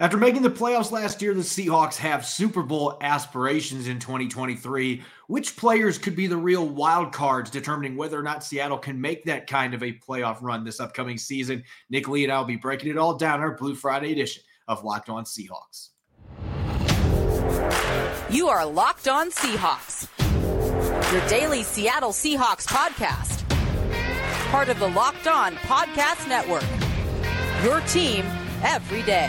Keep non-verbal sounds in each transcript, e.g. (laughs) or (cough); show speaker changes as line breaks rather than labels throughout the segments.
After making the playoffs last year, the Seahawks have Super Bowl aspirations in 2023. Which players could be the real wild cards determining whether or not Seattle can make that kind of a playoff run this upcoming season? Nick Lee and I will be breaking it all down our Blue Friday edition of Locked On Seahawks.
You are Locked On Seahawks, your daily Seattle Seahawks podcast, part of the Locked On Podcast Network. Your team every day.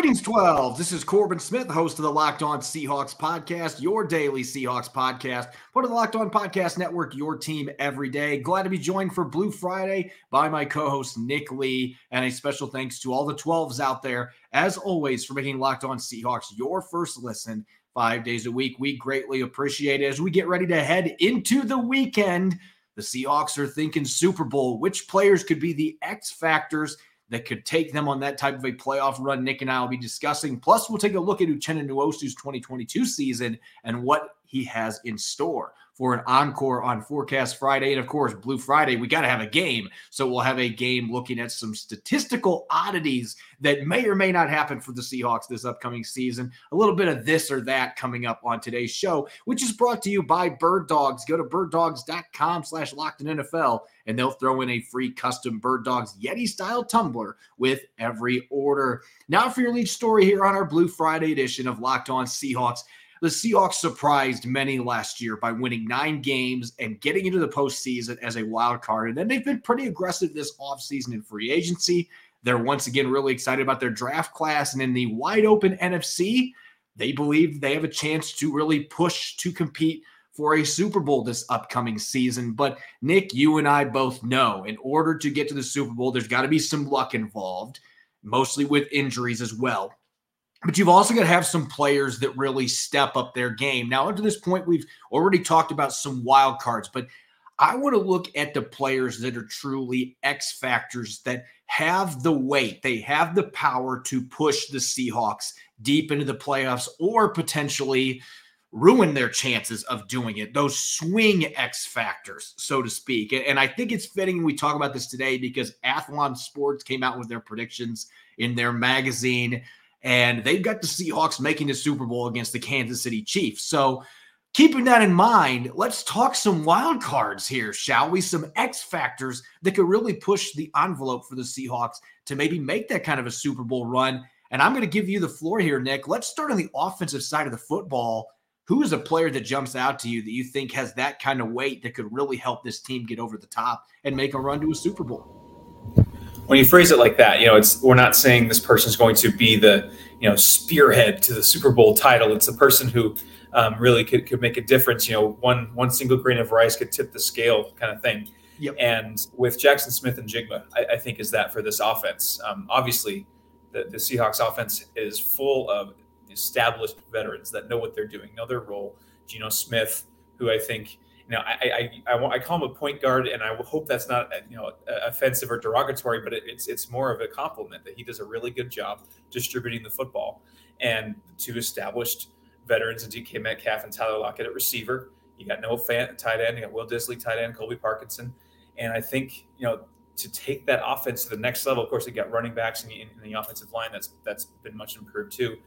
Greetings, 12. This is Corbin Smith, host of the Locked On Seahawks podcast, your daily Seahawks podcast, part of the Locked On Podcast Network, your team every day. Glad to be joined for Blue Friday by my co host, Nick Lee. And a special thanks to all the 12s out there, as always, for making Locked On Seahawks your first listen five days a week. We greatly appreciate it as we get ready to head into the weekend. The Seahawks are thinking Super Bowl. Which players could be the X factors that could take them on that type of a playoff run? Nick and I will be discussing. Plus, we'll take a look at Uchenna Nwosu's 2022 season and what he has in store for an encore on Forecast Friday. And of course, Blue Friday, we got to have a game. So we'll have a game looking at some statistical oddities that may or may not happen for the Seahawks this upcoming season. A little bit of this or that coming up on today's show, which is brought to you by Bird Dogs. Go to birddogs.com slash locked in NFL and they'll throw in a free custom Bird Dogs Yeti style tumbler with every order. Now for your lead story here on our Blue Friday edition of Locked On Seahawks. The Seahawks surprised many last year by winning nine games and getting into the postseason as a wild card. And then they've been pretty aggressive this offseason in free agency. They're once again really excited about their draft class. And in the wide open NFC, they believe they have a chance to really push to compete for a Super Bowl this upcoming season. But Nick, you and I both know in order to get to the Super Bowl, there's got to be some luck involved, mostly with injuries as well. But you've also got to have some players that really step up their game. Now, up to this point, we've already talked about some wild cards, but I want to look at the players that are truly X factors that have the weight, they have the power to push the Seahawks deep into the playoffs or potentially ruin their chances of doing it. Those swing X factors, so to speak. And I think it's fitting we talk about this today because Athlon Sports came out with their predictions in their magazine and they've got the Seahawks making the Super Bowl against the Kansas City Chiefs. So, keeping that in mind, let's talk some wild cards here, shall we? Some X factors that could really push the envelope for the Seahawks to maybe make that kind of a Super Bowl run. And I'm going to give you the floor here, Nick. Let's start on the offensive side of the football. Who is a player that jumps out to you that you think has that kind of weight that could really help this team get over the top and make a run to a Super Bowl?
When you phrase it like that, you know, it's we're not saying this person's going to be the you know spearhead to the Super Bowl title. It's a person who um, really could, could make a difference. You know, one one single grain of rice could tip the scale, kind of thing. Yep. And with Jackson Smith-Njigba, I, I think is that for this offense. Um, obviously, the, the Seahawks offense is full of established veterans that know what they're doing, know their role. Geno Smith, who I think you know, I, I, I, I, call him a point guard, and I hope that's not you know uh, offensive or derogatory, but it, it's it's more of a compliment that he does a really good job distributing the football. And two established veterans and DK Metcalf and Tyler Lockett at receiver. You got Noah Fant tight end. You got Will Dissly tight end, Colby Parkinson, and I think you know to take that offense to the next level. Of course, they got running backs in the, in the offensive line. That's that's been much improved too.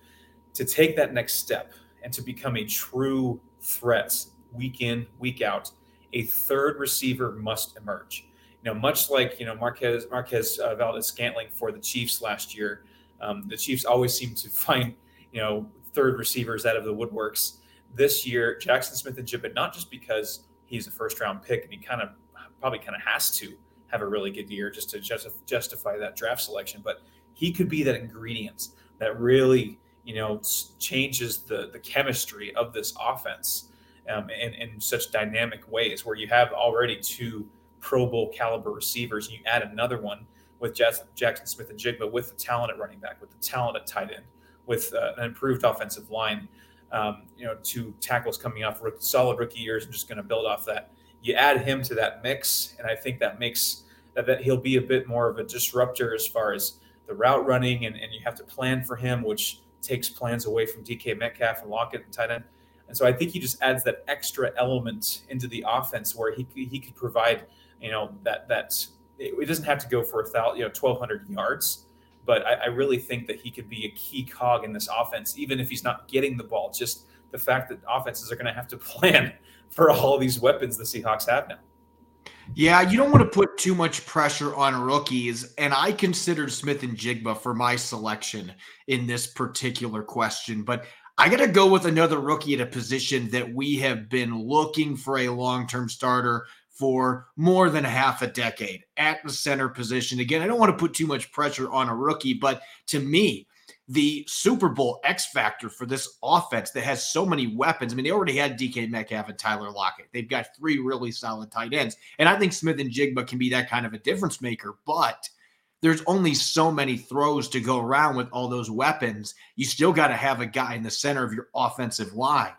To take that next step and to become a true threat week in, week out, a third receiver must emerge. You know, much like you know Marquez Marquez uh, Valdes Scantling for the Chiefs last year, um, the Chiefs always seem to (laughs) find you know third receivers out of the woodworks. This year, Jackson Smith-Njigba, not just because he's a first round pick and he kind of probably kind of has to have a really good year just to justify that draft selection, but he could be that ingredient that really you know changes the the chemistry of this offense um, in, in such dynamic ways where you have already two Pro Bowl caliber receivers. And you add another one with Jackson Smith-Njigba with the talent at running back, with the talent at tight end, with uh, an improved offensive line. Um, you know, two tackles coming off solid rookie years and just going to build off that. You add him to that mix, and I think that makes that, that he'll be a bit more of a disruptor as far as the route running, and, and you have to plan for him, which takes plans away from DK Metcalf and Lockett and tight end. And so I think he just adds that extra element into the offense where he he could provide, you know, that that it, doesn't have to go for a thousand, you know, twelve hundred yards, but I, I really think that he could be a key cog in this offense, even if he's not getting the ball. Just the fact that offenses are going to have to (laughs) plan for all these weapons the Seahawks have now.
Yeah, you don't want to put too much pressure on rookies. And I considered Smith-Njigba for my selection in this particular question. But I got to go with another rookie at a position that we have been looking for a long term starter for more than half a decade at the center position. Again, I don't want to put too much pressure on a rookie, but to me, the Super Bowl X factor for this offense that has so many weapons. I mean, they already had DK Metcalf and Tyler Lockett. They've got three really solid tight ends. And I think Smith-Njigba can be that kind of a difference maker, but there's only so many throws to go around with all those weapons. You still got to have a guy in the center of your offensive line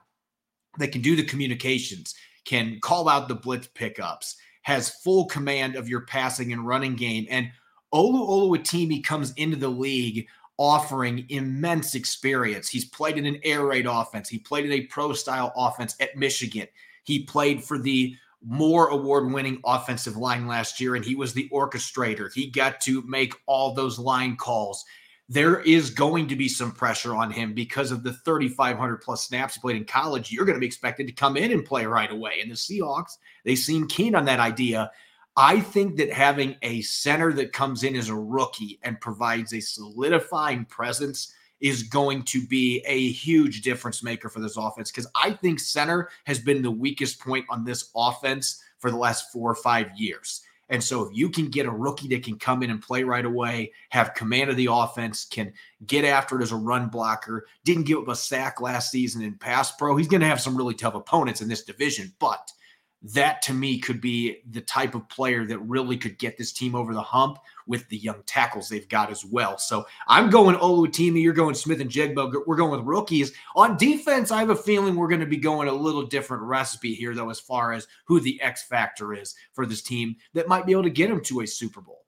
that can do the communications, can call out the blitz pickups, has full command of your passing and running game. And Olu Oluwatimi comes into the league offering immense experience. He's played in an air raid offense. He played in a pro style offense at Michigan. He played for the more award winning offensive line last year, and he was the orchestrator. He got to make all those line calls. There is going to be some pressure on him because of the 3,500 plus snaps he played in college. You're going to be expected to come in and play right away. And the Seahawks, they seem keen on that idea. I think that having a center that comes in as a rookie and provides a solidifying presence is going to be a huge difference maker for this offense because I think center has been the weakest point on this offense for the last four or five years. And so if you can get a rookie that can come in and play right away, have command of the offense, can get after it as a run blocker, didn't give up a sack last season in pass pro, he's going to have some really tough opponents in this division. But – that to me could be the type of player that really could get this team over the hump with the young tackles they've got as well. So I'm going Oluwatimi, you're going Smith-Njigba. We're going with rookies. On defense, I have a feeling we're going to be going a little different recipe here, though, as far as who the X factor is for this team that might be able to get them to a Super Bowl.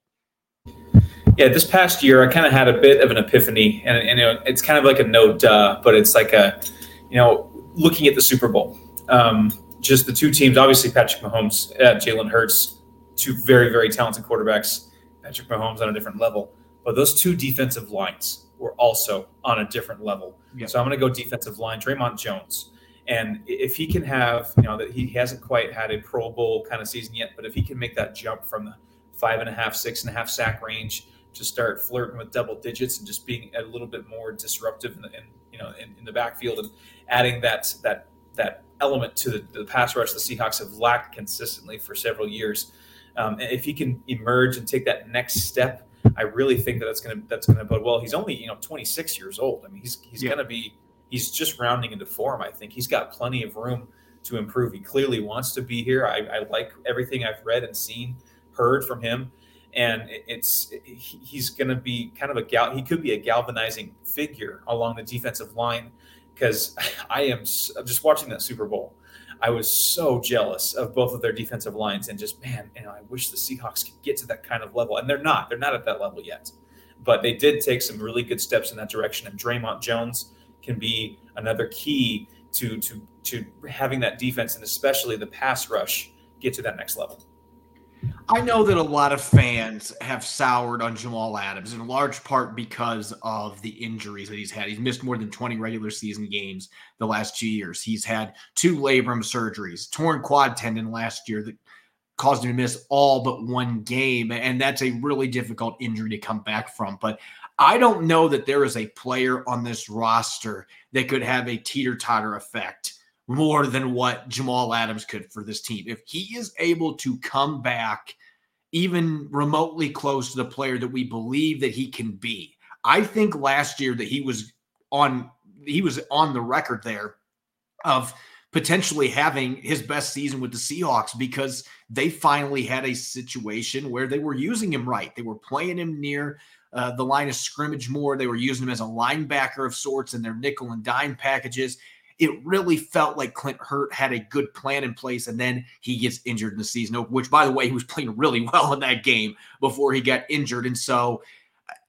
Yeah, this past year I kind of had a bit of an epiphany, and, and know, it's kind of like a note, uh, but it's like a, you know, looking at the Super Bowl. Um, just the two teams. Obviously, Patrick Mahomes, uh, Jalen Hurts, two very very talented quarterbacks. Patrick Mahomes on a different level, but those two defensive lines were also on a different level. Yep. So I'm going to go defensive line. Dre'Mont Jones, and if he can have, you know, that he hasn't quite had a Pro Bowl kind of season yet, but if he can make that jump from the five and a half, six and a half sack range to start flirting with double digits and just being a little bit more disruptive in, the, in you know in, in the backfield and adding that that that element to the, the, pass rush the Seahawks have lacked consistently for several years. Um, if he can emerge and take that next step, I really think that that's going to that's going to bode well. He's only you know 26 years old. I mean, he's he's yeah. going to be he's just rounding into form. I think he's got plenty of room to improve. He clearly wants to be here. I, I like everything I've read and seen, heard from him, and it's he's going to be kind of a gal. He could be a galvanizing figure along the defensive line because (laughs) I am just watching that Super Bowl. I was so jealous of both of their defensive lines and just man, you know, I wish the Seahawks could get to that kind of level, and they're not. They're not at that level yet, but they did take some really good steps in that direction. And Dre'Mont Jones can be another key to to to having that defense and especially the pass rush get to that next level.
I know that a lot of fans have soured on Jamal Adams in large part because of the injuries that he's had. He's missed more than 20 regular season games the last two years. He's had two labrum surgeries, torn quad tendon last year that caused him to miss all but one game. And that's a really difficult injury to come back from. But I don't know that there is a player on this roster that could have a teeter totter effect more than what Jamal Adams could for this team. If he is able to come back even remotely close to the player that we believe that he can be, I think last year that he was on he was on the record there of potentially having his best season with the Seahawks because they finally had a situation where they were using him right. They were playing him near uh, the line of scrimmage more. They were using him as a linebacker of sorts in their nickel and dime packages it really felt like Clint Hurtt had a good plan in place, and then he gets injured in the season. Which, by the way, he was playing really well in that game before he got injured, and so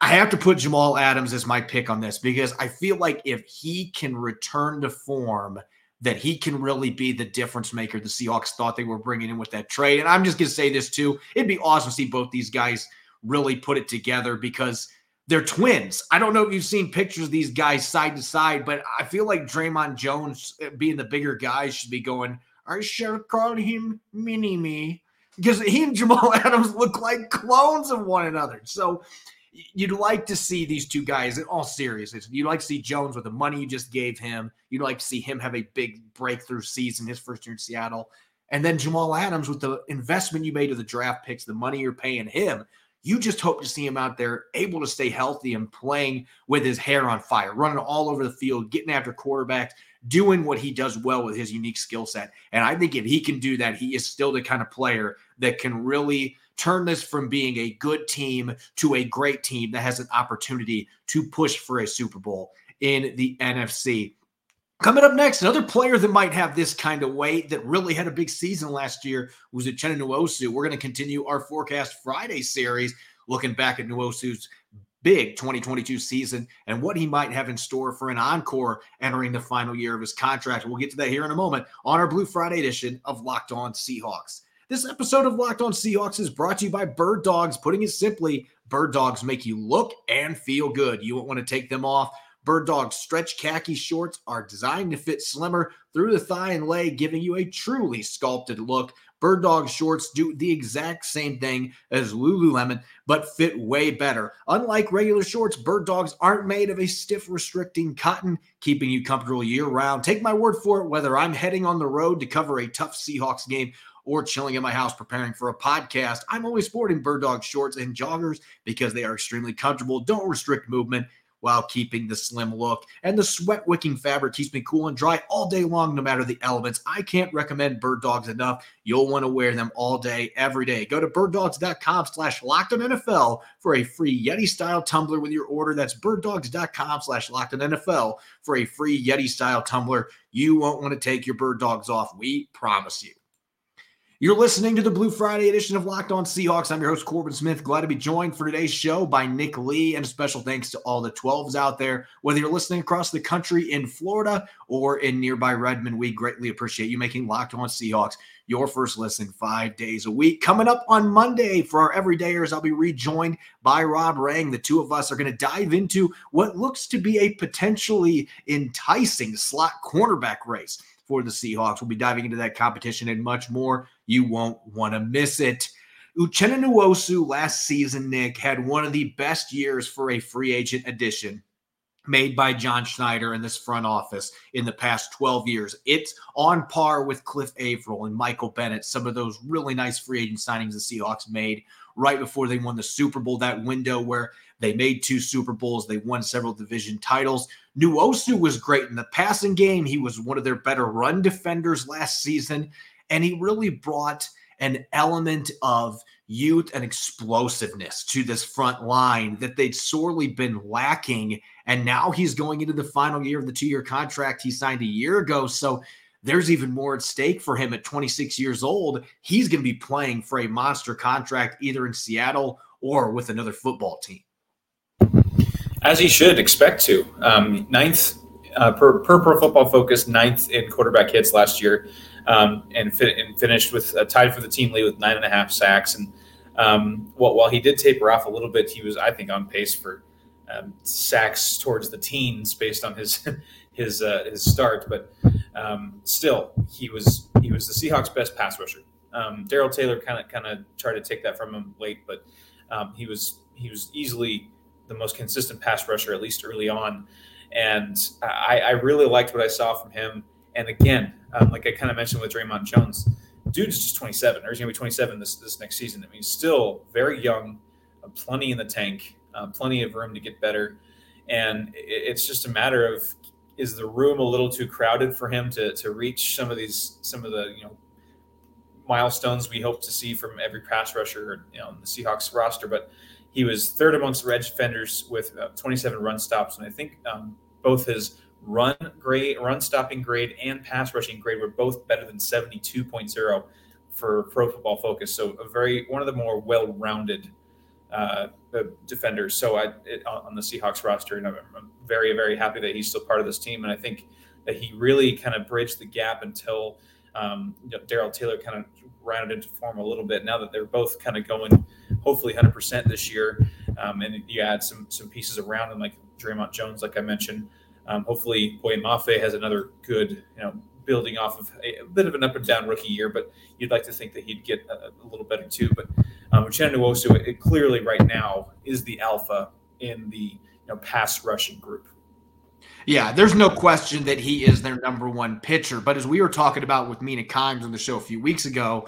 I have to put Jamal Adams as my pick on this because I feel like if he can return to form that he can really be the difference maker the Seahawks thought they were bringing in with that trade. And I'm just going to say this too. It'd be awesome to see both these guys really put it together because they're twins. I don't know if you've seen pictures of these guys side to side, but I feel like Dre'Mont Jones, eh, being the bigger guy, should be going, I should call him Mini Me because he and Jamal (laughs) Adams look like clones of one another. So you'd like to see these two guys in all seriousness. You'd like to see Jones with the money you just gave him. You'd like to see him have a big breakthrough season his first year in Seattle. And then Jamal Adams with the investment you made to the draft picks, the money you're paying him. You just hope to see him out there able to stay healthy and playing with his hair on fire, running all over the field, getting after quarterbacks, doing what he does well with his unique skill set. And I think if he can do that, he is still the kind of player that can really turn this from being a good team to a great team that has an opportunity to push for a Super Bowl in the NFC. Coming up next, another player that might have this kind of weight that really had a big season last year was Uchenna Nwosu. We're going to continue our Forecast Friday series looking back at Nwosu's big 2022 season and what he might have in store for an encore entering the final year of his contract. We'll get to that here in a moment on our Blue Friday edition of Locked On Seahawks. This episode of Locked On Seahawks is brought to you by Bird Dogs. Putting it simply, Bird Dogs make you look and feel good. You won't want to take them off. Bird Dogs stretch khaki shorts are designed to fit slimmer through the thigh and leg, giving you a truly sculpted look. Bird Dog shorts do the exact same thing as Lululemon, but fit way better. Unlike regular shorts, Bird Dogs aren't made of a stiff, restricting cotton, keeping you comfortable year round. Take my word for it, whether I'm heading on the road to cover a tough Seahawks game or chilling in my house preparing for a podcast, I'm always sporting bird dog shorts and joggers because they are extremely comfortable, don't restrict movement while keeping the slim look. And the sweat wicking fabric keeps me cool and dry all day long, no matter the elements. I can't recommend bird dogs enough. You'll want to wear them all day, every day. Go to birddogs.com slash locked and NFL for a free Yeti style tumbler with your order. That's birddogs.com slash locked and NFL for a free Yeti style tumbler. You won't want to take your bird dogs off. We promise you. You're listening to the Blue Friday edition of Locked On Seahawks. I'm your host, Corbin Smith. Glad to be joined for today's show by Nick Lee. And a special thanks to all the 12s out there. Whether you're listening across the country in Florida or in nearby Redmond, we greatly appreciate you making Locked On Seahawks your first listen five days a week. Coming up on Monday for our everydayers, I'll be rejoined by Rob Rang. The two of us are going to dive into what looks to be a potentially enticing slot cornerback race for the Seahawks. We'll be diving into that competition and much more. You won't want to miss it. Uchenna Nwosu last season, Nick, had one of the best years for a free agent addition made by John Schneider in this front office in the past 12 years. It's on par with Cliff Avril and Michael Bennett, some of those really nice free agent signings the Seahawks made right before they won the Super Bowl, that window where they made two Super Bowls, they won several division titles. Nwosu was great in the passing game. He was one of their better run defenders last season, and he really brought an element of youth and explosiveness to this front line that they'd sorely been lacking. And now he's going into the final year of the two year contract he signed a year ago. So there's even more at stake for him at 26 years old. He's going to be playing for a monster contract either in Seattle or with another football team.
As he should expect to. Um, ninth uh, per, per Pro Football Focus, ninth in quarterback hits last year, um, and, fi- and, finished with uh, tied for the team lead with nine and a half sacks. And um, while, while he did taper off a little bit, he was, I think, on pace for um, sacks towards the teens based on his his uh, his start. But um, still, he was he was the Seahawks' best pass rusher. Um, Darrell Taylor kind of kind of tried to take that from him late, but he was he was easily the most consistent pass rusher, at least early on. And I, I really liked what I saw from him. And again, um, like I kind of mentioned with Dre'Mont Jones, dude is just 27, or he's to be 27 this, this next season. I mean, he's still very young, uh, plenty in the tank, uh, plenty of room to get better. And it's just a matter of is the room a little too crowded for him to, to reach some of these, some of the, you know, milestones we hope to see from every pass rusher, you know, the Seahawks roster. But he was third amongst edge defenders with uh, 27 run stops, and I think um, both his run grade, run stopping grade, and pass rushing grade were both better than 72.0 for Pro Football Focus. So a very one of the more well-rounded uh, defenders. So I it, on the Seahawks roster, and I'm, very very happy that he's still part of this team, and I think that he really kind of bridged the gap until um, you know, Darrell Taylor kind of rounded into form a little bit. Now that they're both kind of going, hopefully 100% this year, um, and you add some some pieces around him like Dre'Mont Jones, like I mentioned. Um, hopefully, Boye Mafe has another good, you know, building off of a, a, bit of an up and down rookie year, but you'd like to think that he'd get a, a little better too. But um, Uchenna Nwosu, it clearly right now is the alpha in the you know pass rushing group.
Yeah, there's no question that he is their number one pitcher. But as we were talking about with Mina Kimes on the show a few weeks ago,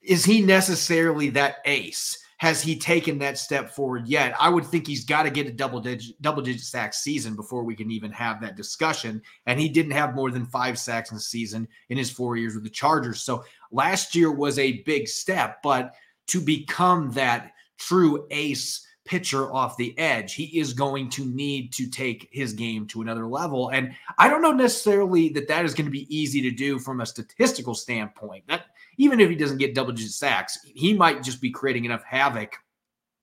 is he necessarily that ace? Has he taken that step forward yet? I would think he's got to get a double digit double digit sack season before we can even have that discussion. And he didn't have more than five sacks in the season in his four years with the Chargers. So last year was a big step, but to become that true ace pitcher off the edge. He is going to need to take his game to another level. And I don't know necessarily that that is going to be easy to do from a statistical standpoint. That even if he doesn't get double digit sacks, he might just be creating enough havoc.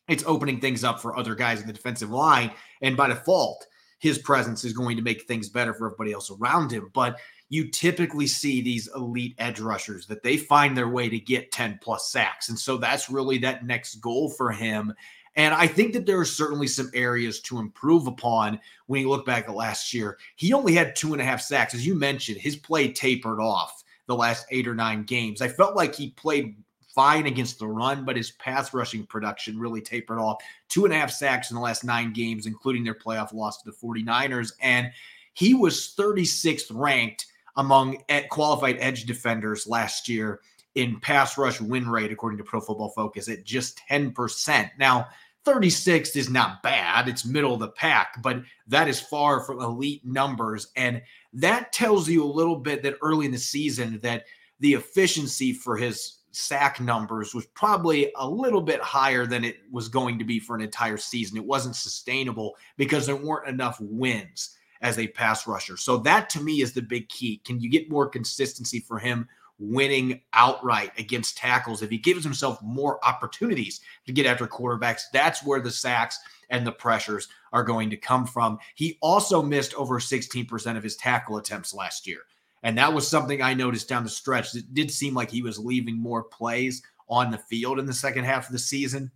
It's opening things up for other guys in the defensive line. And by default, his presence is going to make things better for everybody else around him. But you typically see these elite edge rushers that they find their way to get 10 plus sacks. And so that's really that next goal for him. And I think that there are certainly some areas to improve upon when you look back at last year. He only had two and a half sacks. As you mentioned, his play tapered off the last eight or nine games. I felt like he played fine against the run, but his pass rushing production really tapered off. Two and a half sacks in the last nine games, including their playoff loss to the 49ers. And he was 36th ranked among qualified edge defenders last year in pass rush win rate, according to Pro Football Focus, at just 10%. Now, 36th is not bad. It's middle of the pack, but that is far from elite numbers. And that tells you a little bit that early in the season that the efficiency for his sack numbers was probably a little bit higher than it was going to be for an entire season. It wasn't sustainable because there weren't enough wins as a pass rusher. So that to me is the big key. Can you get more consistency for him winning outright against tackles, if he gives himself more opportunities to get after quarterbacks, that's where the sacks and the pressures are going to come from. He also missed over 16% of his tackle attempts last year. And that was something I noticed down the stretch. It did seem like he was leaving more plays on the field in the second half of the season.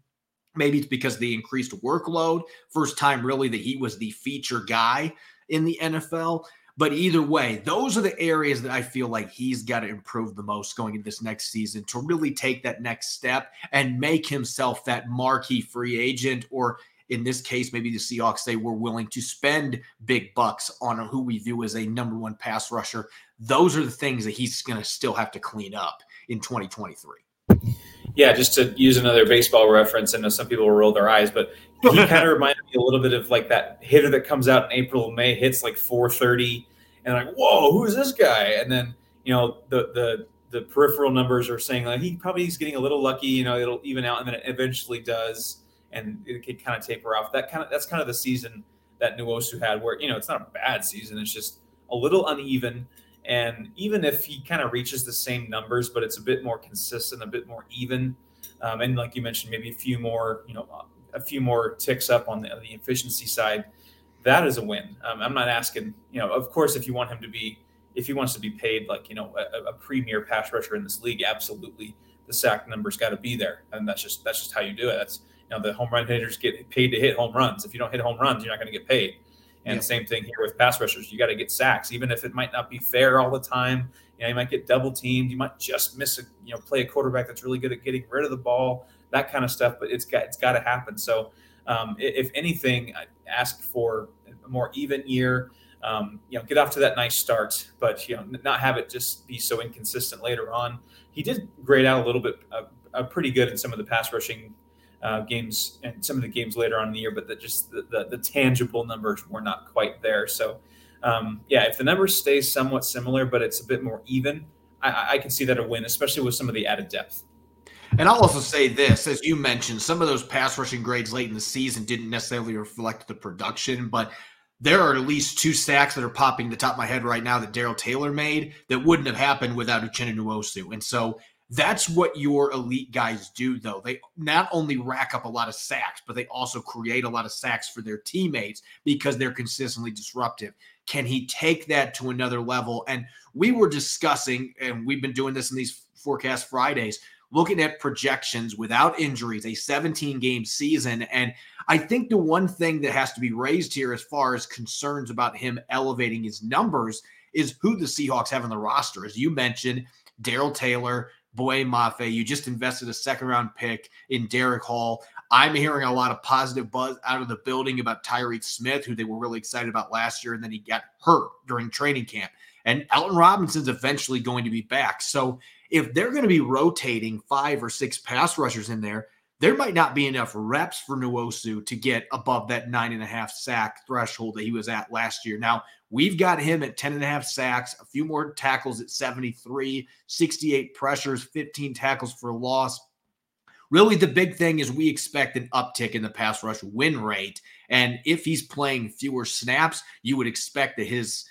Maybe it's because the increased workload. First time, really, that he was the feature guy in the NFL. But either way, those are the areas that I feel like he's got to improve the most going into this next season to really take that next step and make himself that marquee free agent. Or in this case, maybe the Seahawks say we're willing to spend big bucks on who we view as a number one pass rusher. Those are the things that he's going to still have to clean up in 2023
yeah, just to use another baseball reference, I know some people will roll their eyes, but he (laughs) kind of reminded me a little bit of like that hitter that comes out in April, May, hits like 430, and like, whoa, who is this guy? And then you know the the the peripheral numbers are saying like he probably is getting a little lucky, you know, it'll even out, and then it eventually does, and it could kind of taper off. That kind of that's kind of the season that Nwosu had, where you know it's not a bad season, it's just a little uneven. And even if he kind of reaches the same numbers, but it's a bit more consistent, a bit more even, um, and like you mentioned, maybe a few more, you know, a few more ticks up on the, the efficiency side, that is a win. Um, I'm not asking, you know, of course, if you want him to be, if he wants to be paid like you know a, a premier pass rusher in this league, absolutely, the sack numbers got to be there, and that's just that's just how you do it. That's know the home run hitters get paid to hit home runs. If you don't hit home runs, you're not going to get paid. And yeah. same thing here with pass rushers. You got to get sacks, even if it might not be fair all the time. You know, you might get double teamed. You might just miss a, you know, play a quarterback that's really good at getting rid of the ball, that kind of stuff. But it's got it's got to happen. So, um, if anything, I ask for a more even year. Um, you know, get off to that nice start, but you know, not have it just be so inconsistent later on. He did grade out a little bit, uh, uh, pretty good in some of the pass rushing uh, games and some of the games later on in the year, but that just the, the, the, tangible numbers were not quite there. So, um, yeah, if the numbers stay somewhat similar, but it's a bit more even, I, I can see that a win, especially with some of the added depth.
And I'll also say this, as you mentioned, some of those pass rushing grades late in the season didn't necessarily reflect the production, but there are at least two sacks that are popping the top of my head right now that Darrell Taylor made that wouldn't have happened without Uchenna Nwosu. And so that's what your elite guys do, though. They not only rack up a lot of sacks, but they also create a lot of sacks for their teammates because they're consistently disruptive. can he take that to another level? And we were discussing, and we've been doing this in these forecast Fridays, looking at projections without injuries, a 17 game season. And I think the one thing that has to be raised here as far as concerns about him elevating his numbers is who the Seahawks have on the roster. As you mentioned, Darrell Taylor, Boye Mafe, you just invested a second round pick in Derrick Hall. I'm hearing a lot of positive buzz out of the building about Tyreke Smith, who they were really excited about last year, and then he got hurt during training camp. And Alton Robinson's eventually going to be back. So if they're going to be rotating five or six pass rushers in there, there might not be enough reps for Nwosu to get above that nine and a half sack threshold that he was at last year. Now, we've got him at 10 and a half sacks, a few more tackles at 73, 68 pressures, 15 tackles for loss. Really, the big thing is we expect an uptick in the pass rush win rate. And if he's playing fewer snaps, you would expect that his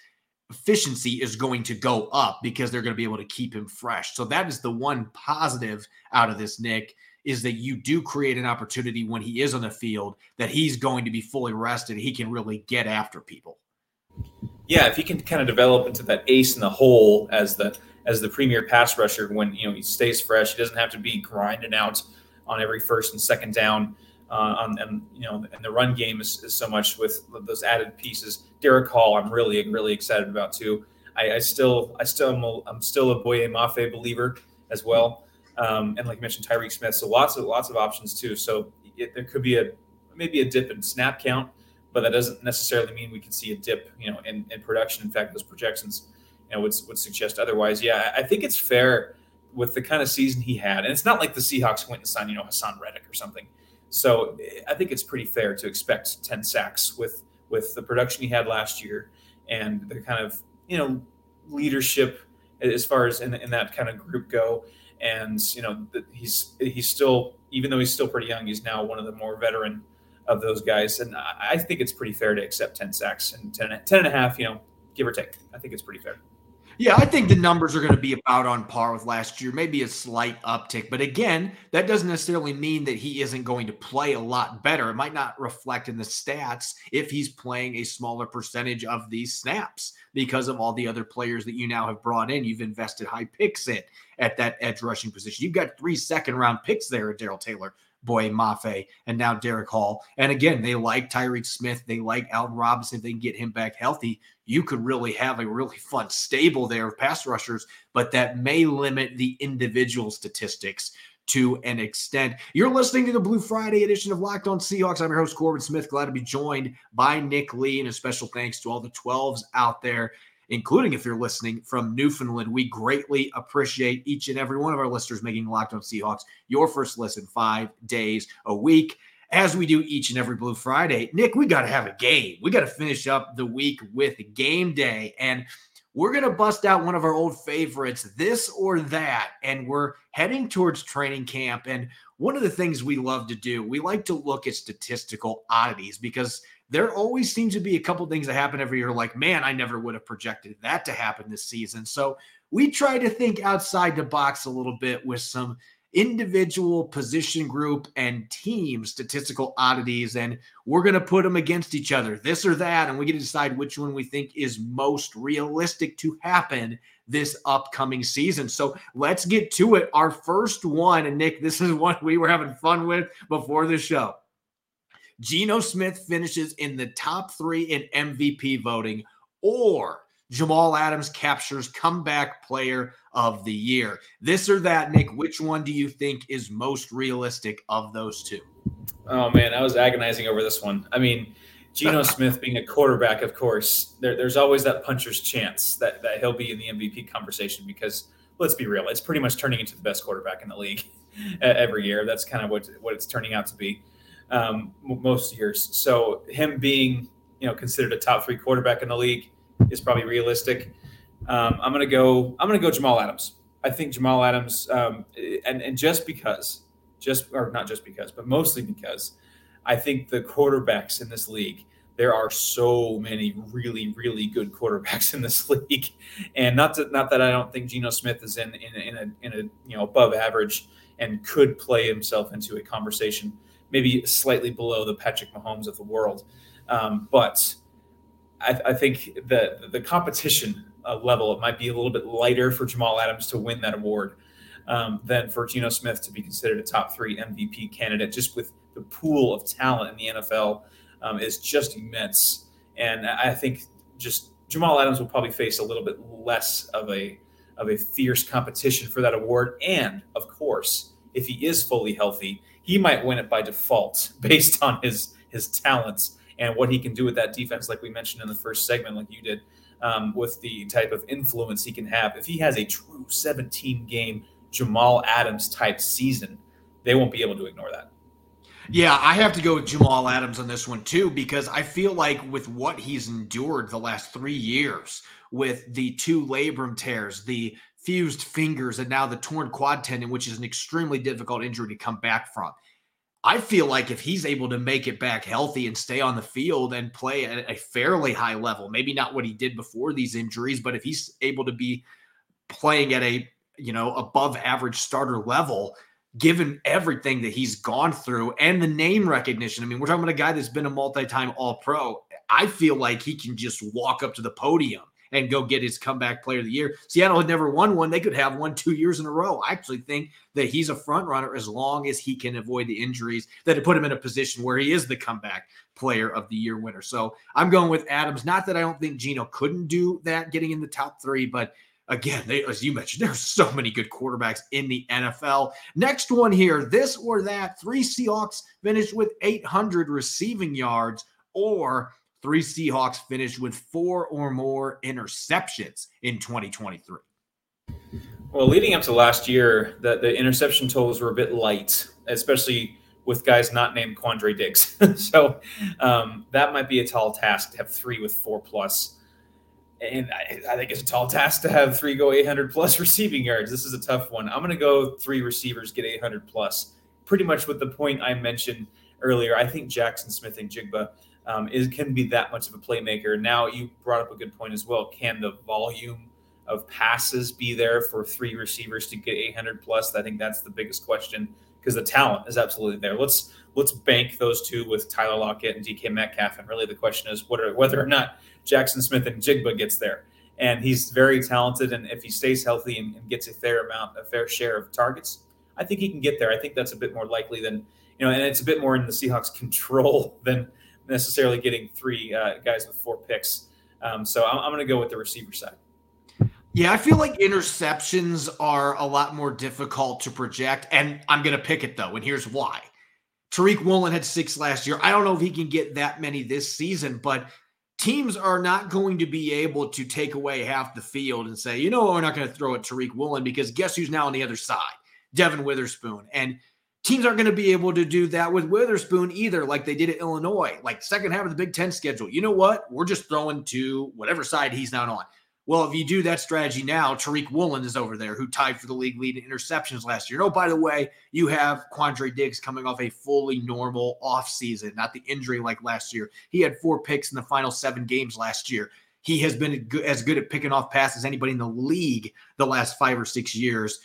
efficiency is going to go up because they're going to be able to keep him fresh. So that is the one positive out of this, Nick, is that you do create an opportunity when he is on the field that he's going to be fully rested. He can really get after people.
Yeah, if he can kind of develop into that ace in the hole as the as the premier pass rusher when you know he stays fresh, he doesn't have to be grinding out on every first and second down. Uh, on, and you know, and the run game is, is, so much with those added pieces. Derrick Hall, I'm really really excited about too. I, I still I still am a, I'm still a Boye Mafe believer as well. Um, and like you mentioned, Tyreke Smith. So lots of lots of options too. So it, there could be a maybe a dip in snap count, but that doesn't necessarily mean we can see a dip, you know, in, in production. In fact, those projections, you know, would would suggest otherwise. Yeah, I think it's fair with the kind of season he had. And it's not like the Seahawks went and signed, you know, Haason Reddick or something. So I think it's pretty fair to expect 10 sacks with with the production he had last year and the kind of, you know, leadership as far as in, in that kind of group go. And, you know, he's he's still, even though he's still pretty young, he's now one of the more veteran of those guys. And I think it's pretty fair to accept 10 sacks and 10, 10 and a half, you know, give or take. I think it's pretty fair.
Yeah, I think the numbers are going to be about on par with last year, maybe a slight uptick. But again, that doesn't necessarily mean that he isn't going to play a lot better. It might not reflect in the stats if he's playing a smaller percentage of these snaps because of all the other players that you now have brought in. You've invested high picks in at that edge rushing position. You've got three second round picks there at Darrell Taylor. Boye Mafe, and now Derrick Hall. And again, they like Tyreke Smith. They like Alton Robinson. If they can get him back healthy, you could really have a really fun stable there of pass rushers, but that may limit the individual statistics to an extent. You're listening to the Blue Friday edition of Locked On Seahawks. I'm your host, Corbin Smith. Glad to be joined by Nick Lee, and a special thanks to all the 12s out there, including if you're listening from Newfoundland. We greatly appreciate each and every one of our listeners making Locked On Seahawks your first listen five days a week as we do each and every Blue Friday, Nick, we got to have a game. We got to finish up the week with game day. And we're going to bust out one of our old favorites, this or that. And we're heading towards training camp. And one of the things we love to do, we like to look at statistical oddities because there always seems to be a couple things that happen every year. Like, man, I never would have projected that to happen this season. So we try to think outside the box a little bit with some individual position group and team statistical oddities and we're going to put them against each other this or that and we get to decide which one we think is most realistic to happen this upcoming season so let's get to it our first one and nick this is (laughs) one we were having fun with before the show Geno Smith finishes in the top three in MVP voting, or Jamal Adams captures comeback player of the year. This or that, Nick, which one do you think is most realistic of those two?
Oh, man, I was agonizing over this one. I mean, Geno (laughs) Smith being a quarterback, of course, there, there's always that puncher's chance that, that he'll be in the MVP conversation because let's be real, it's pretty much turning into the best quarterback in the league (laughs) every year. That's kind of what, what it's turning out to be um, most years. So him being, you know, considered a top three quarterback in the league – is probably realistic. Um, I'm gonna go. I'm gonna go Jamal Adams. I think Jamal Adams, um, and and just because, just or not just because, but mostly because, I think the quarterbacks in this league. There are so many really, really good quarterbacks in this (laughs) league, and not to, not that I don't think Geno Smith is in in, in a in a you know above average and could play himself into a conversation, maybe slightly below the Patrick Mahomes of the world. Um, but I, I, think the the competition uh, level it might be a little bit lighter for Jamal Adams to win that award um, than for Geno Smith to be considered a top three MVP candidate. Just with the pool of talent in the NFL um, is just immense, and I think just Jamal Adams will probably face a little bit less of a of a fierce competition for that award. And of course, if he is fully healthy, he might win it by default (laughs) based on his his talents and what he can do with that defense, like we mentioned in the first segment, like you did, um, with the type of influence he can have. If he has a true 17 game Jamal Adams type season, they won't be able to ignore that.
Yeah, I have to go with Jamal Adams on this one too, because I feel like with what he's endured the last three years, with the two labrum tears, the fused fingers, and now the torn quad tendon, which is an extremely difficult injury to come back from. I feel like if he's able to make it back healthy and stay on the field and play at a fairly high level, maybe not what he did before these injuries, but if he's able to be playing at a you know above average starter level, given everything that he's gone through and the name recognition. I mean, we're talking about a guy that's been a multi-time All-Pro. I feel like he can just walk up to the podium and go get his comeback player of the year. Seattle had never won one. They could have one two years in a row. I actually think that he's a front runner as long as he can avoid the injuries that have put him in a position where he is the comeback player of the year winner. So I'm going with Adams. Not that I don't think Geno couldn't do that getting in the top three, but again, they, as you mentioned, there's so many good quarterbacks in the NFL. Next one here, this or that. Three Seahawks finished with 800 receiving yards, or Three Seahawks finished with four or more interceptions in 2023.
Well, leading up to last year, the, the interception totals were a bit light, especially with guys not named Quandre Diggs. (laughs) so um, that might be a tall task to have three with four plus. And I, I, think it's a tall task to have three go 800 plus (laughs) receiving yards. This is a tough one. I'm going to go three receivers get 800 plus. Pretty much with the point I mentioned earlier. I think Jackson Smith-Njigba um, is can be that much of a playmaker. Now you brought up a good point as well. Can the volume of passes be there for three receivers to get 800 plus? I think that's the biggest question because the talent is absolutely there. Let's let's bank those two with Tyler Lockett and DK Metcalf, and really the question is whether whether or not Jackson Smith-Njigba gets there. And he's very talented, and if he stays healthy and, and gets a fair amount, a fair share of targets, I think he can get there. I think that's a bit more likely than you know, and it's a bit more in the Seahawks' control (laughs) than necessarily getting three uh, guys with four picks. Um, so I'm, I'm going to go with the receiver side.
Yeah, I feel like interceptions are a lot more difficult to project, and I'm going to pick it though, and here's why. Tariq Woolen had six last year. I don't know if he can get that many this season, but teams are not going to be able to take away half the field and say, you know, we're not going to throw at Tariq Woolen because guess who's now on the other side? Devon Witherspoon. And teams aren't going to be able to do that with Witherspoon either, like they did at Illinois, like second half of the Big Ten schedule. You know what? We're just throwing to whatever side he's not on. Well, if you do that strategy now, Tariq Woolen is over there, who tied for the league lead in interceptions last year. Oh, by the way, you have Quandre Diggs coming off a fully normal offseason, not the injury like last year. He had four picks in the final seven games last year. He has been as good at picking off passes as anybody in the league the last five or six years.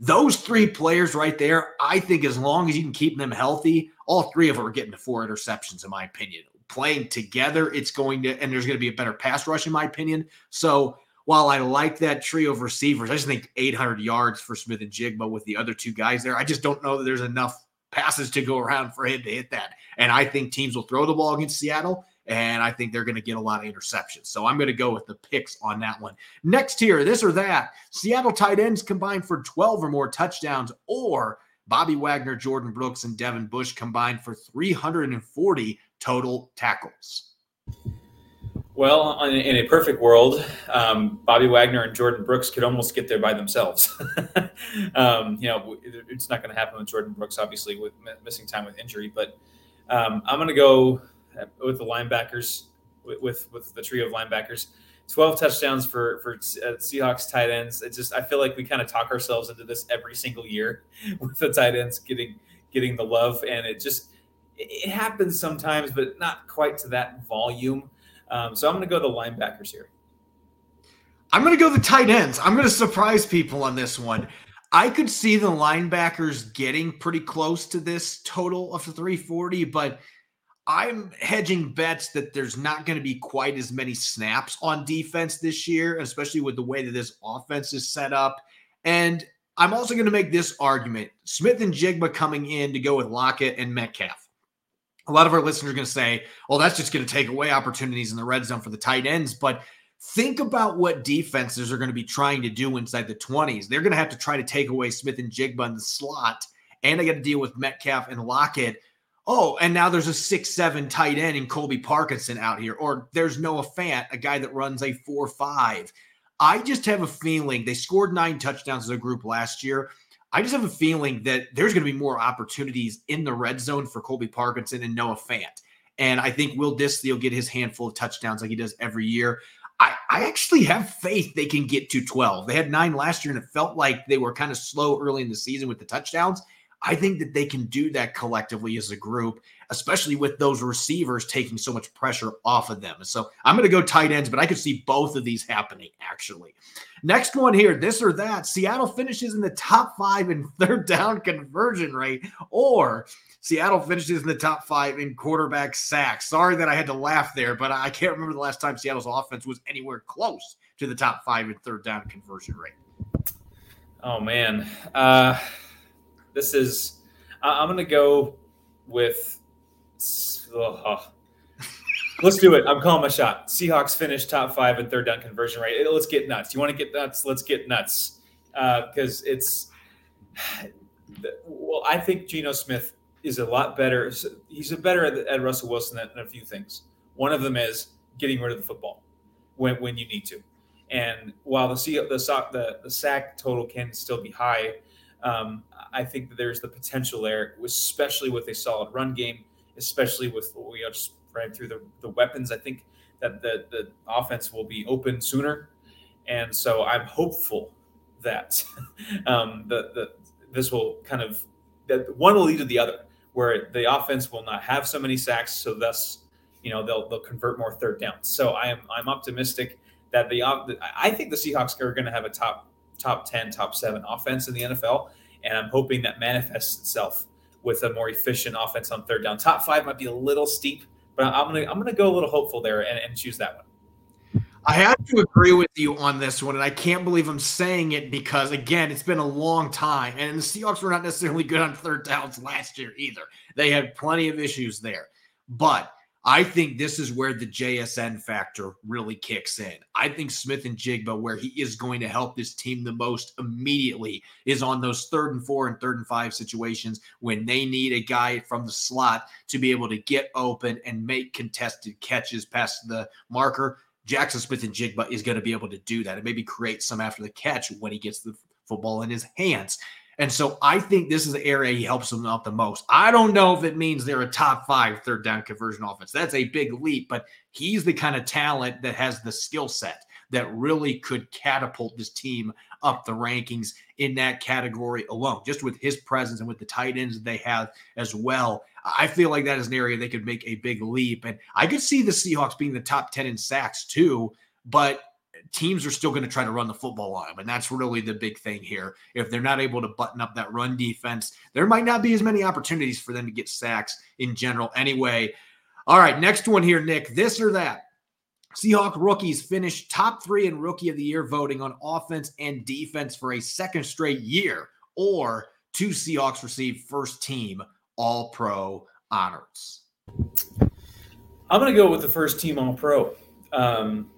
Those three players right there, I think as long as you can keep them healthy, all three of them are getting to four interceptions, in my opinion. Playing together, it's going to, and there's going to be a better pass rush, in my opinion. So while I like that trio of receivers, I just think 800 yards for Smith-Njigba with the other two guys there. I just don't know that there's enough passes to go around for him to hit that. And I think teams will throw the ball against Seattle and I think they're going to get a lot of interceptions. So I'm going to go with the picks on that one. Next here, this or that. Seattle tight ends combined for 12 or more touchdowns, or Bobby Wagner, Jordyn Brooks, and Devin Bush combined for 340 total tackles.
Well, in a perfect world, um, Bobby Wagner and Jordyn Brooks could almost get there by themselves. (laughs) um, you know, it's not going to happen with Jordyn Brooks, obviously, with missing time with injury. But um, I'm going to go with the linebackers, with, with, the trio of linebackers. 12 touchdowns for for uh, Seahawks tight ends. It's just I feel like we kind of talk ourselves into this every single year (laughs) with the tight ends getting getting the love, and it just it happens sometimes, but not quite to that volume. Um, so I'm going to go the linebackers here.
I'm going to go the tight ends. I'm going to surprise people on this one. I could see the linebackers getting pretty close to this total of 340, but I'm hedging bets that there's not going to be quite as many snaps on defense this year, especially with the way that this offense is set up. And I'm also going to make this argument Smith-Njigba coming in to go with Lockett and Metcalf. A lot of our listeners are going to say, well, that's just going to take away opportunities in the red zone for the tight ends. But think about what defenses are going to be trying to do inside the 20s. They're going to have to try to take away Smith-Njigba in the slot, and they got to deal with Metcalf and Lockett oh, and now there's a six seven tight end in Colby Parkinson out here, or there's Noah Fant, a guy that runs a four five. I just have a feeling they scored nine touchdowns as a group last year. I just have a feeling that there's going to be more opportunities in the red zone for Colby Parkinson and Noah Fant. And I think Will Dissly will get his handful of touchdowns like he does every year. I, I actually have faith they can get to 12. They had nine last year, and it felt like they were kind of slow early in the season with the touchdowns. I think that they can do that collectively as a group, especially with those receivers taking so much pressure off of them. So I'm going to go tight ends, but I could see both of these happening actually. Next one here, this or that. Seattle finishes in the top five in (laughs) third down conversion rate, or Seattle finishes in the top five in quarterback sacks. Sorry that I had to laugh there, but I can't remember the last time Seattle's offense was anywhere close to the top five in third down conversion rate.
Oh man. Uh this is I'm gonna go with. Let's do it. I'm calling my shot. Seahawks finish top five in third down conversion rate. Let's get nuts. You want to get nuts? Let's get nuts because uh, it's. Well, I think Geno Smith is a lot better. He's a better at, at Russell Wilson than a few things. One of them is getting rid of the football when, when you need to. And while the the the, the sack total can still be high, um, I think that there's the potential there, especially with a solid run game, especially with what we just ran through the, the weapons. I think that the, the offense will be open sooner. And so I'm hopeful that (laughs) um, the, the, this will kind of, that one will lead to the other, where the offense will not have so many sacks. So thus, you know, they'll, they'll convert more third downs. So I am, I'm optimistic that the, I think the Seahawks are going to have a top top 10, top seven offense in the NFL. And I'm hoping that manifests itself with a more efficient offense on third down. Top five might be a little steep, but I'm gonna I'm gonna go a little hopeful there and, and choose that one.
I have to agree with you on this one, and I can't believe I'm saying it because again, it's been a long time, and the Seahawks were not necessarily good on third downs last year either. They had plenty of issues there, but I think this is where the JSN factor really kicks in. I think Smith-Njigba, where he is going to help this team the most immediately, is on those third and four and third and five situations when they need a guy from the slot to be able to get open and make contested catches past the marker. Jackson Smith-Njigba is going to be able to do that and maybe create some after the catch when he gets the football in his hands. And so I think this is the area he helps them out the most. I don't know if it means they're a top five third down conversion offense. That's a big leap, but he's the kind of talent that has the skill set that really could catapult this team up the rankings in that category alone, just with his presence and with the tight ends that they have as well. I feel like that is an area they could make a big leap. And I could see the Seahawks being the top 10 in sacks too, but teams are still going to try to run the football on them. And that's really the big thing here. If they're not able to button up that run defense, there might not be as many opportunities for them to get sacks in general anyway. All right, next one here, Nick. This or that. Seahawk rookies finished top three in rookie of the year voting on offense and defense for a second straight year, or two Seahawks received first team all pro honors.
I'm going to go with the first team all pro. Um,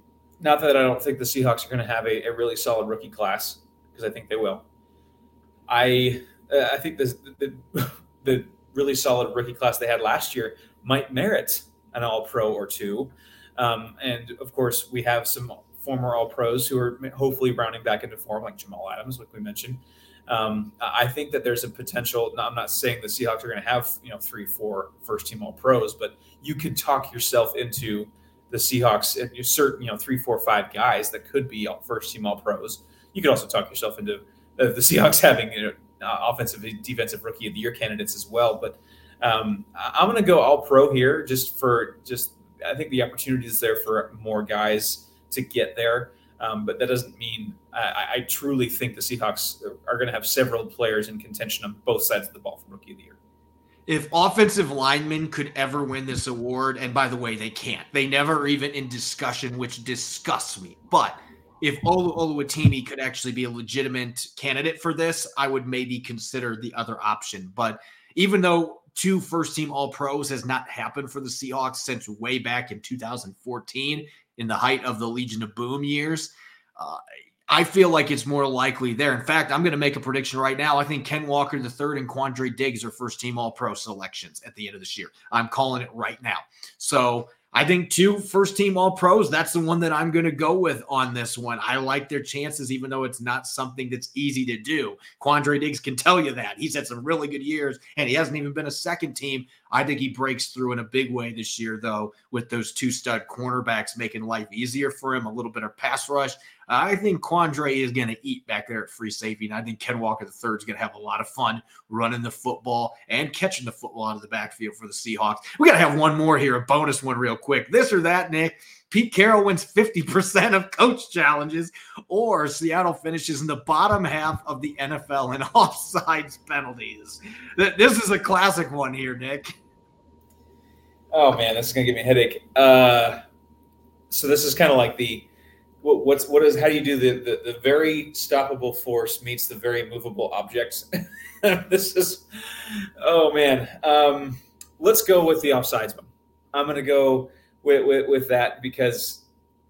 not that I don't think the Seahawks are going to have a, a really solid rookie class because I think they will. I uh, I think this, the, the really solid rookie class they had last year might merit an All Pro or two, um, and of course we have some former All Pros who are hopefully rounding back into form, like Jamal Adams, like we mentioned. Um, I think that there's a potential. I'm not saying the Seahawks are going to have you know three, four first team All Pros, but you could talk yourself into the Seahawks, and you certain, you know, three, four, five guys that could be first team all pros. You could also talk yourself into uh, the (laughs) Seahawks having you know, uh, offensive, and defensive rookie of the year candidates as well. But um, I'm going to go all pro here just for just, I think the opportunity is there for more guys to get there. Um, but that doesn't mean I, I, truly think the Seahawks are going to have several players in contention on both sides of the ball for rookie of the year.
If offensive linemen could ever win this award, and by the way, they can't. They never even in discussion, which disgusts me. But if Olu Oluwatimi could actually be a legitimate candidate for this, I would maybe consider the other option. But even though two first team All Pros has not happened for the Seahawks since way back in 2014 in the height of the Legion of Boom years, uh, I feel like it's more likely there. In fact, I'm going to make a prediction right now. I think Ken Walker the third and Quandre Diggs are first team All Pro selections at the end of this year. I'm calling it right now. So I think two first team All Pros, that's the one that I'm going to go with on this one. I like their chances, even though it's not something that's easy to do. Quandre Diggs can tell you that. He's had some really good years, and he hasn't even been a second team. I think he breaks through in a big way this year, though, with those two stud cornerbacks making life easier for him, a little bit of pass rush. I think Quandre is going to eat back there at free safety, and I think Ken Walker III is going to have a lot of fun running the football and catching the football out of the backfield for the Seahawks. We got to have one more here, a bonus one, real quick. This or that, Nick. Pete Carroll wins 50% of coach challenges, or Seattle finishes in the bottom half of the NFL in (laughs) offsides penalties. This is a classic one here, Nick.
Oh, man, this is going to give me a headache. Uh, so, this is kind of like the what, what's what is how do you do the, the, the very stoppable force meets the very movable objects? (laughs) this is oh man. Um, let's go with the offsides one. I'm going to go with, with, with that because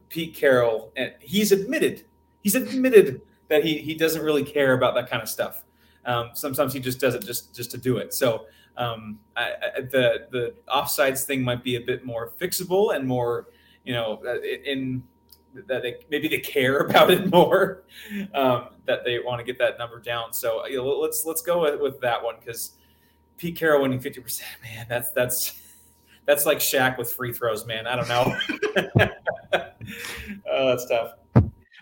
Pete Carroll and he's admitted he's admitted that he he doesn't really care about that kind of stuff. Um, sometimes he just does it just just to do it. So um, I, I, the the offsides thing might be a bit more fixable and more you know in that they maybe they care (laughs) about it more, um, that they want to get that number down. So you know, let's let's go with, with that one because Pete Carroll winning fifty percent, man, that's that's that's like Shaq with free throws, man. I don't know. oh, (laughs) that's tough.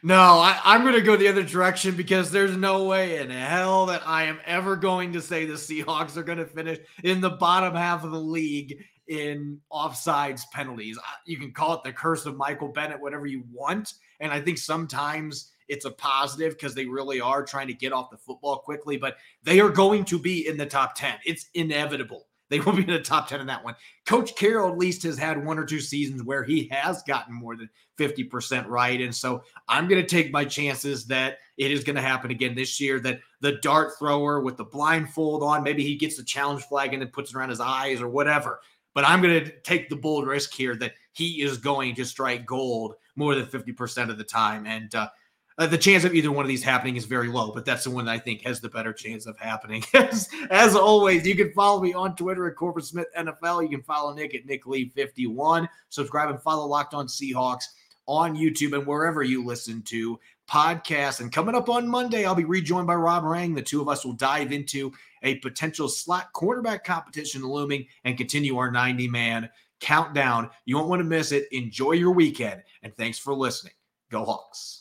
No, I, am going to go the other direction because there's no way in hell that I am ever going to say the Seahawks are going to finish in the bottom half of the league in offsides penalties. You can call it the curse of Michael Bennett, whatever you want. And I think sometimes it's a positive because they really are trying to get off the football quickly, but they are going to be in the top 10. It's inevitable. They will be in the top 10 in that one. Coach Carroll at least has had one or two seasons where he has gotten more than 50% right. And so I'm going to take my chances that it is going to happen again this year. That the dart thrower with the blindfold on, maybe he gets the challenge flag and then puts it around his eyes or whatever. But I'm going to take the bold risk here that he is going to strike gold more than 50% of the time. And uh, uh, the chance of either one of these happening is very low, but that's the one that I think has the better chance of happening. (laughs) as, as always, you can follow me on Twitter at Corbin Smith NFL. You can follow Nick at Nick Lee 51. Subscribe and follow Locked On Seahawks on YouTube and wherever you listen to podcasts. And coming up on Monday, I'll be rejoined by Rob Rang. The two of us will dive into a potential slot quarterback competition looming and continue our 90 man countdown. You won't want to miss it. Enjoy your weekend. And thanks for listening. Go Hawks.